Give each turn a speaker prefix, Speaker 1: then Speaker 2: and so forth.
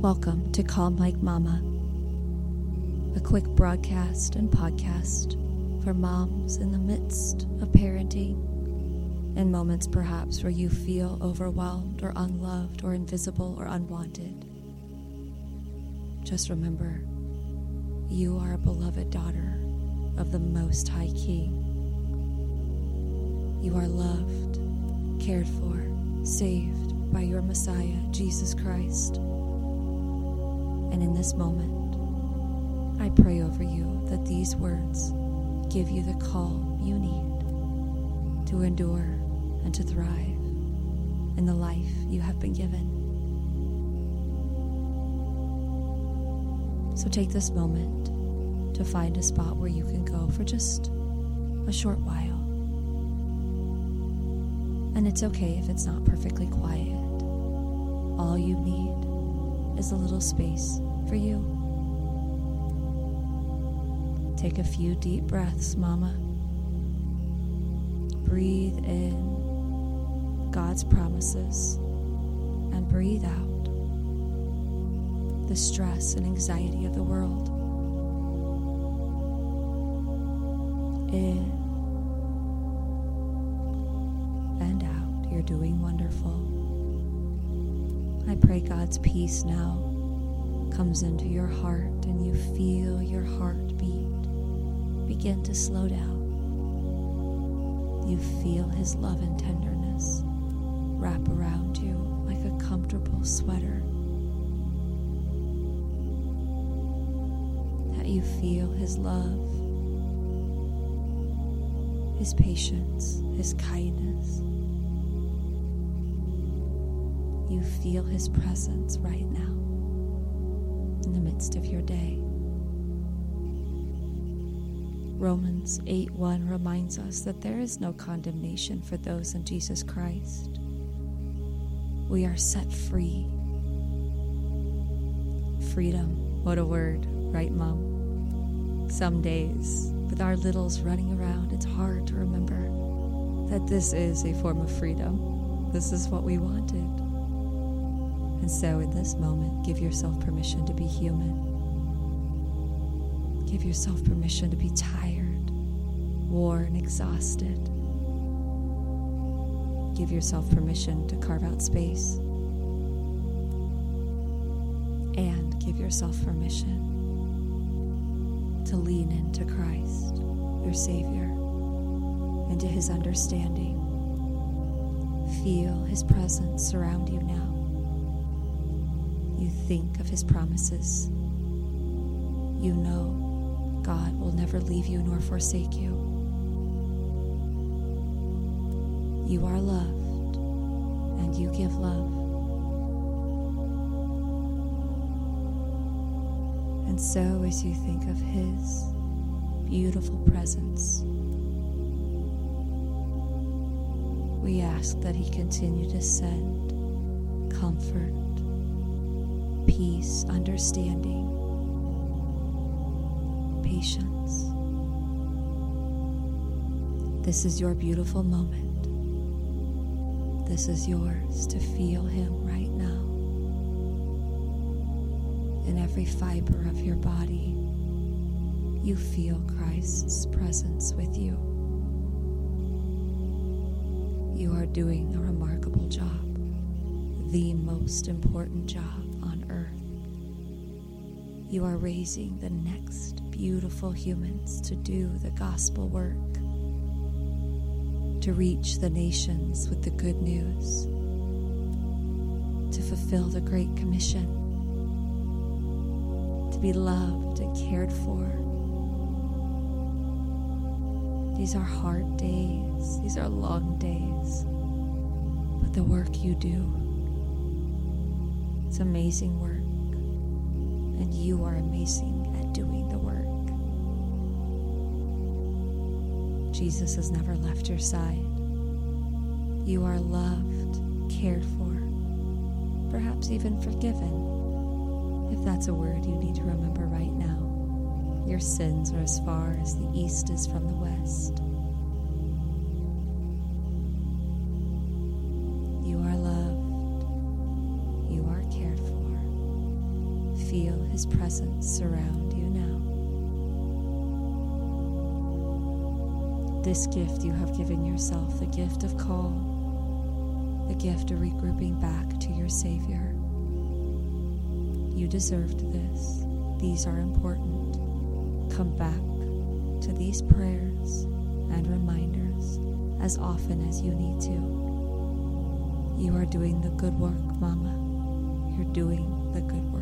Speaker 1: Welcome to Calm Like Mama, a quick broadcast and podcast for moms in the midst of parenting and moments perhaps where you feel overwhelmed or unloved or invisible or unwanted. Just remember, you are a beloved daughter of the Most High King. You are loved, cared for, saved by your Messiah, Jesus Christ. And in this moment, I pray over you that these words give you the calm you need to endure and to thrive in the life you have been given. So take this moment to find a spot where you can go for just a short while. And it's okay if it's not perfectly quiet. All you need is a little space for you. Take a few deep breaths, Mama. Breathe in God's promises and breathe out the stress and anxiety of the world. In and out, you're doing wonderful. I pray God's peace now comes into your heart and you feel your heartbeat begin to slow down. You feel His love and tenderness wrap around you like a comfortable sweater. That you feel His love, His patience, His kindness. You feel His presence right now in the midst of your day. Romans 8 1 reminds us that there is no condemnation for those in Jesus Christ. We are set free. Freedom, what a word, right, Mom? Some days, with our littles running around, it's hard to remember that this is a form of freedom. This is what we wanted. And so, in this moment, give yourself permission to be human. Give yourself permission to be tired, worn, exhausted. Give yourself permission to carve out space. And give yourself permission to lean into Christ, your Savior, into His understanding. Feel His presence surround you now. You think of His promises. You know God will never leave you nor forsake you. You are loved, and you give love. And so, as you think of His beautiful presence, we ask that He continue to send comfort, peace, understanding patience. This is your beautiful moment. This is yours to feel Him right now. In every fiber of your body, you feel Christ's presence with you. You are doing a remarkable job, the most important job earth. You are raising the next beautiful humans to do the gospel work, to reach the nations with the good news, to fulfill the Great Commission, to be loved and cared for. These are hard days, these are long days, but the work you do, it's amazing work, and you are amazing at doing the work. Jesus has never left your side. You are loved, cared for, perhaps even forgiven, if that's a word you need to remember right now. Your sins are as far as the east is from the west. His presence surround you now. This gift you have given yourself, the gift of calm, the gift of regrouping back to your Savior. You deserved this. These are important. Come back to these prayers and reminders as often as you need to. You are doing the good work, Mama. You're doing the good work.